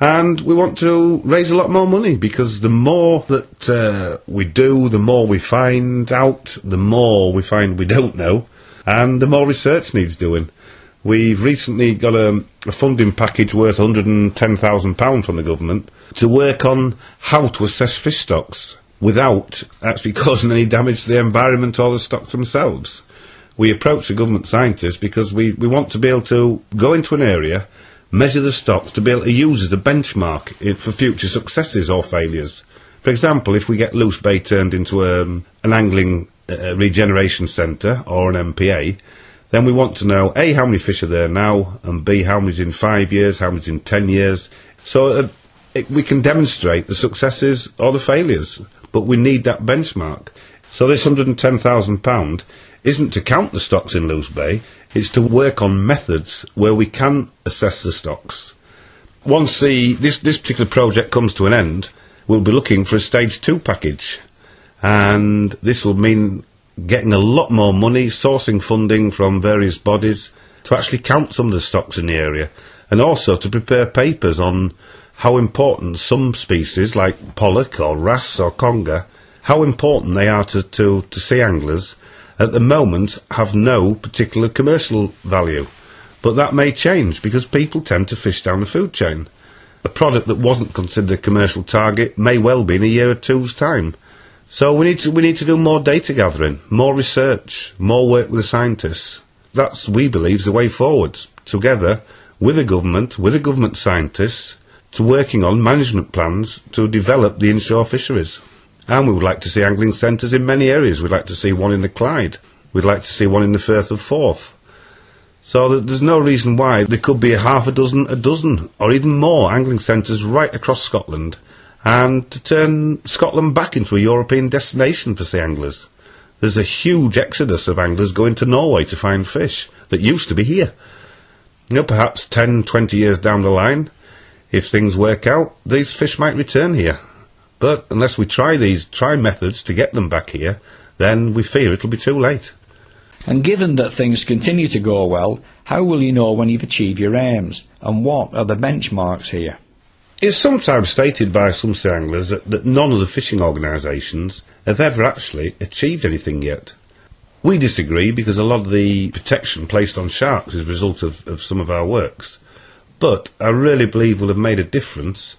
And we want to raise a lot more money because the more that uh, we do, the more we find out, the more we find we don't know, and the more research needs doing. We've recently got a, a funding package worth £110,000 from the government to work on how to assess fish stocks without actually causing any damage to the environment or the stocks themselves. We approach the government scientists because we, we want to be able to go into an area, measure the stocks to be able to use as a benchmark for future successes or failures. For example, if we get Luce Bay turned into um, an angling uh, regeneration centre or an MPA, then we want to know A, how many fish are there now, and B, how many's in five years, how many's in ten years. So uh, it, we can demonstrate the successes or the failures, but we need that benchmark. So this £110,000 isn't to count the stocks in Luce Bay, it's to work on methods where we can assess the stocks. Once the, this, this particular project comes to an end, we'll be looking for a stage two package. And this will mean getting a lot more money, sourcing funding from various bodies to actually count some of the stocks in the area, and also to prepare papers on how important some species, like pollock or wrasse or conger, how important they are to, to, to sea anglers, at the moment have no particular commercial value. But that may change because people tend to fish down the food chain. A product that wasn't considered a commercial target may well be in a year or two's time. So we need to we need to do more data gathering, more research, more work with the scientists. That's we believe is the way forward. Together with the government, with the government scientists, to working on management plans to develop the inshore fisheries. And we would like to see angling centres in many areas. We'd like to see one in the Clyde. We'd like to see one in the Firth of Forth. So there's no reason why there could be a half a dozen, a dozen, or even more angling centres right across Scotland and to turn Scotland back into a European destination for sea anglers. There's a huge exodus of anglers going to Norway to find fish that used to be here. You know, perhaps 10, 20 years down the line, if things work out, these fish might return here. But unless we try these, try methods to get them back here, then we fear it'll be too late. And given that things continue to go well, how will you know when you've achieved your aims? And what are the benchmarks here? It's sometimes stated by some sea anglers that, that none of the fishing organisations have ever actually achieved anything yet. We disagree because a lot of the protection placed on sharks is a result of, of some of our works. But I really believe we'll have made a difference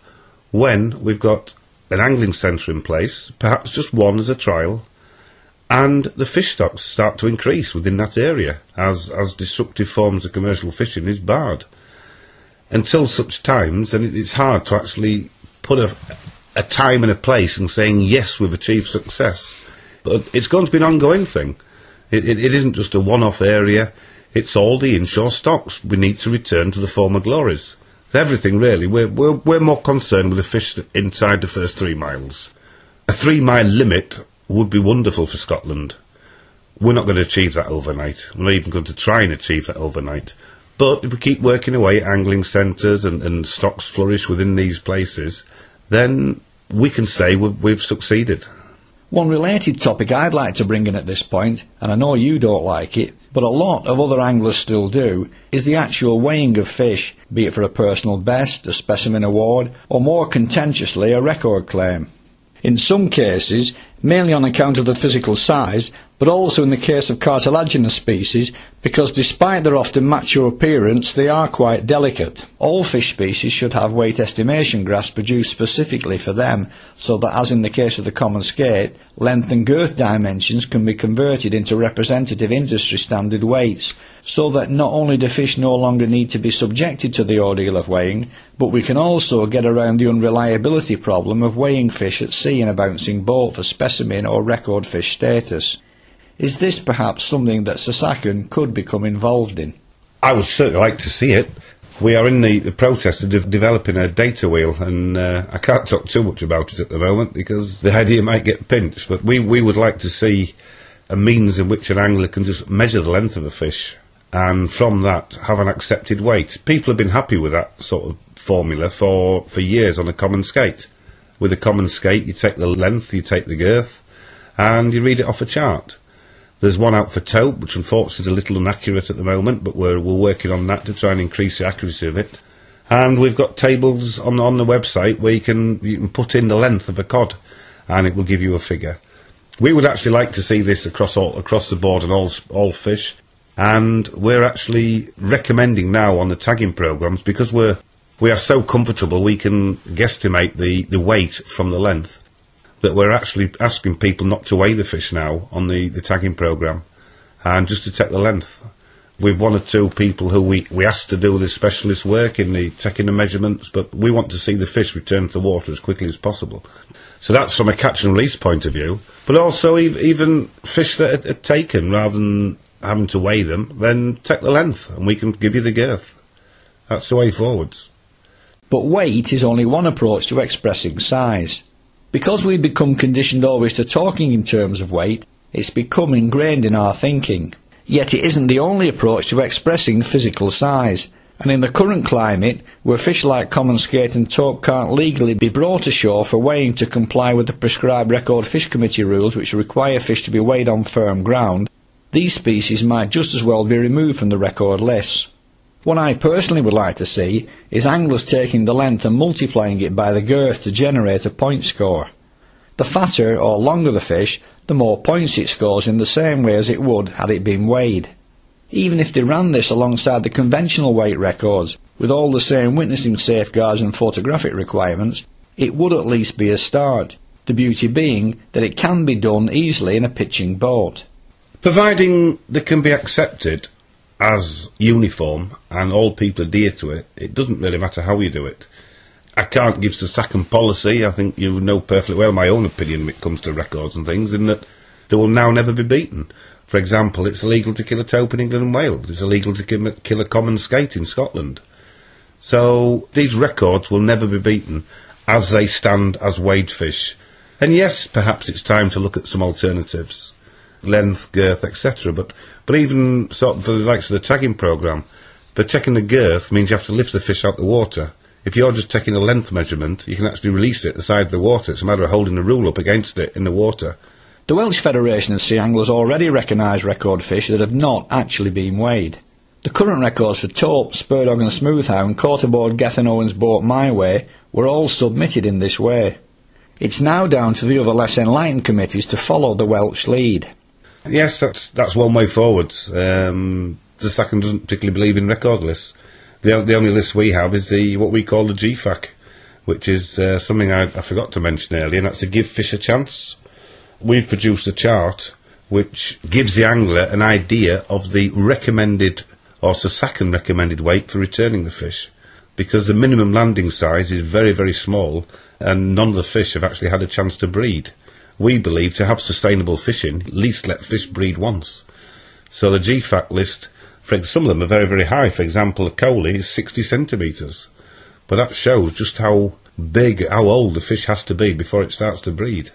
when we've got an angling centre in place, perhaps just one as a trial, and the fish stocks start to increase within that area as, as destructive forms of commercial fishing is barred until such times, and it's hard to actually put a, a time and a place and saying, yes, we've achieved success. But it's going to be an ongoing thing. It, it, it isn't just a one off area, it's all the inshore stocks. We need to return to the former glories. Everything, really. We're, we're, we're more concerned with the fish inside the first three miles. A three mile limit would be wonderful for Scotland. We're not going to achieve that overnight. We're not even going to try and achieve that overnight. But if we keep working away at angling centres and, and stocks flourish within these places, then we can say we've, we've succeeded. One related topic I'd like to bring in at this point, and I know you don't like it, but a lot of other anglers still do, is the actual weighing of fish, be it for a personal best, a specimen award, or more contentiously, a record claim. In some cases, mainly on account of the physical size, but also in the case of cartilaginous species, because despite their often mature appearance, they are quite delicate. All fish species should have weight estimation graphs produced specifically for them, so that as in the case of the common skate, length and girth dimensions can be converted into representative industry standard weights, so that not only do fish no longer need to be subjected to the ordeal of weighing, but we can also get around the unreliability problem of weighing fish at sea in a bouncing boat for specimen or record fish status. Is this perhaps something that SSACN could become involved in? I would certainly like to see it. We are in the, the process of de- developing a data wheel, and uh, I can't talk too much about it at the moment because the idea might get pinched. But we, we would like to see a means in which an angler can just measure the length of a fish and from that have an accepted weight. People have been happy with that sort of formula for, for years on a common skate. With a common skate, you take the length, you take the girth, and you read it off a chart. There's one out for tope, which unfortunately is a little inaccurate at the moment, but we're, we're working on that to try and increase the accuracy of it. And we've got tables on, on the website where you can, you can put in the length of a cod, and it will give you a figure. We would actually like to see this across all, across the board on all, all fish, and we're actually recommending now on the tagging programs because we're we are so comfortable we can guesstimate the, the weight from the length that we're actually asking people not to weigh the fish now on the, the tagging program and just to take the length. We've one or two people who we, we asked to do this specialist work in the taking the measurements, but we want to see the fish return to the water as quickly as possible. So that's from a catch and release point of view. But also, even fish that are, are taken, rather than having to weigh them, then take the length and we can give you the girth. That's the way forwards. But weight is only one approach to expressing size. Because we've become conditioned always to talking in terms of weight, it's become ingrained in our thinking. Yet it isn't the only approach to expressing physical size. And in the current climate, where fish like common skate and tope can't legally be brought ashore for weighing to comply with the prescribed Record Fish Committee rules which require fish to be weighed on firm ground, these species might just as well be removed from the record lists. What I personally would like to see is anglers taking the length and multiplying it by the girth to generate a point score. The fatter or longer the fish, the more points it scores in the same way as it would had it been weighed. Even if they ran this alongside the conventional weight records, with all the same witnessing safeguards and photographic requirements, it would at least be a start, the beauty being that it can be done easily in a pitching boat. Providing they can be accepted as uniform and all people adhere to it, it doesn't really matter how you do it. I can't give SSACN policy. I think you know perfectly well my own opinion when it comes to records and things, in that they will now never be beaten. For example, it's illegal to kill a tope in England and Wales. It's illegal to kill a common skate in Scotland. So these records will never be beaten as they stand as weighed fish. And yes, perhaps it's time to look at some alternatives, length, girth, etc. But but even sort of for the likes of the tagging program, but checking the girth means you have to lift the fish out the water. If you're just taking a length measurement, you can actually release it at the water. It's a matter of holding the rule up against it in the water. The Welsh Federation of Sea Anglers already recognise record fish that have not actually been weighed. The current records for tope, spurdog and smoothhound caught aboard Gethin Owen's boat My Way were all submitted in this way. It's now down to the other less enlightened committees to follow the Welsh lead. Yes, that's that's one way forwards. Um, second doesn't particularly believe in record lists. The, the only list we have is the what we call the GFAC, which is uh, something I, I forgot to mention earlier, and that's to give fish a chance. We've produced a chart which gives the angler an idea of the recommended or SSACN recommended weight for returning the fish, because the minimum landing size is very very small, and none of the fish have actually had a chance to breed we believe to have sustainable fishing, at least let fish breed once. So the GFAC list, for some of them are very, very high. For example, a coley is 60 centimetres. But that shows just how big, how old the fish has to be before it starts to breed.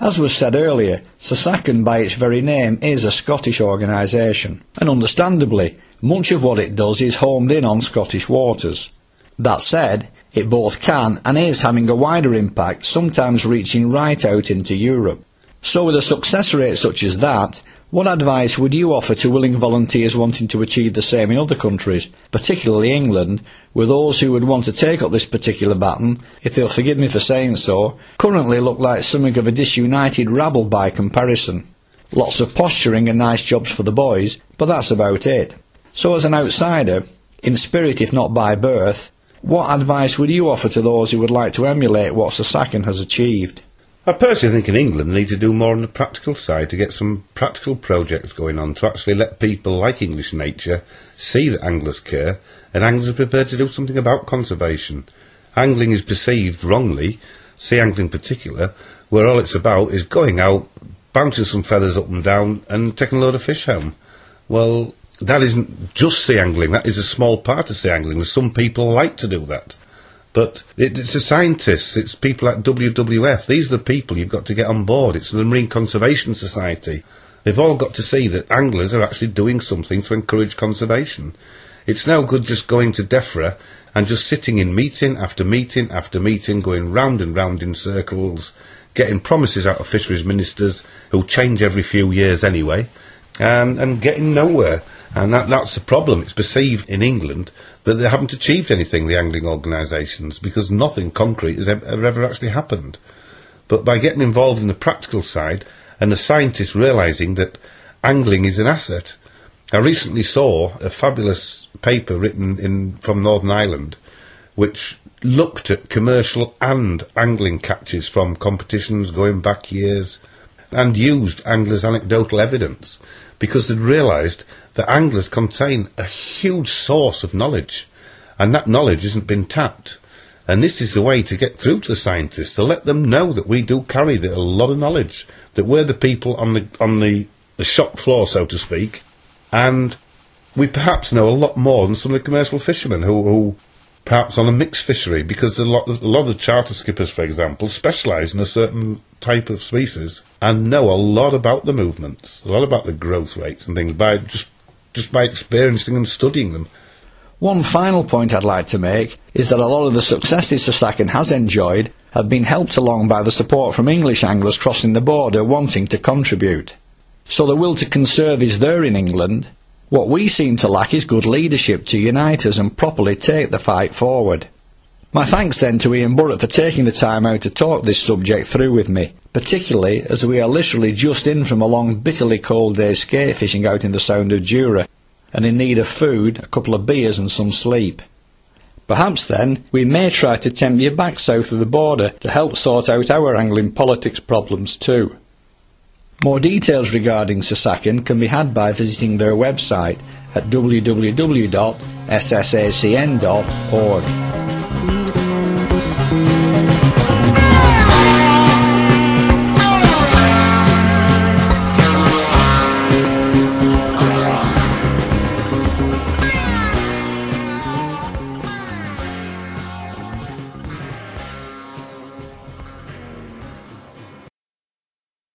As was said earlier, SSACN by its very name is a Scottish organisation, and understandably, much of what it does is homed in on Scottish waters. That said, it both can and is having a wider impact, sometimes reaching right out into Europe. So with a success rate such as that, what advice would you offer to willing volunteers wanting to achieve the same in other countries, particularly England, where those who would want to take up this particular baton, if they'll forgive me for saying so, currently look like something of a disunited rabble by comparison? Lots of posturing and nice jobs for the boys, but that's about it. So as an outsider, in spirit if not by birth, what advice would you offer to those who would like to emulate what SSACN has achieved? I personally think in England need to do more on the practical side to get some practical projects going on to actually let people like English nature see that anglers care and anglers are prepared to do something about conservation. Angling is perceived wrongly, sea angling in particular, where all it's about is going out, bouncing some feathers up and down and taking a load of fish home. Well, that isn't just sea angling, that is a small part of sea angling. Some people like to do that. But it's the scientists, it's people like WWF. These are the people you've got to get on board. It's the Marine Conservation Society. They've all got to see that anglers are actually doing something to encourage conservation. It's no good just going to DEFRA and just sitting in meeting after meeting after meeting, going round and round in circles, getting promises out of fisheries ministers who change every few years anyway, and, and getting nowhere. And that, that's the problem. It's perceived in England that they haven't achieved anything, the angling organisations, because nothing concrete has ever, ever actually happened. But by getting involved in the practical side and the scientists realising that angling is an asset, I recently saw a fabulous paper written in from Northern Ireland which looked at commercial and angling catches from competitions going back years and used anglers' anecdotal evidence because they'd realised that anglers contain a huge source of knowledge, and that knowledge hasn't been tapped. And this is the way to get through to the scientists to let them know that we do carry a lot of knowledge, that we're the people on the on the, the shop floor, so to speak, and we perhaps know a lot more than some of the commercial fishermen who, who perhaps on a mixed fishery, because a lot, a lot of charter skippers, for example, specialise in a certain type of species and know a lot about the movements, a lot about the growth rates and things by just just by experiencing and studying them. One final point I'd like to make is that a lot of the successes SSACN has enjoyed have been helped along by the support from English anglers crossing the border wanting to contribute. So the will to conserve is there in England. What we seem to lack is good leadership to unite us and properly take the fight forward. My thanks then to Ian Burrett for taking the time out to talk this subject through with me, particularly as we are literally just in from a long bitterly cold day's skate fishing out in the Sound of Jura, and in need of food, a couple of beers and some sleep. Perhaps then we may try to tempt you back south of the border to help sort out our angling politics problems too. More details regarding SSACN can be had by visiting their website at www.ssacn.org.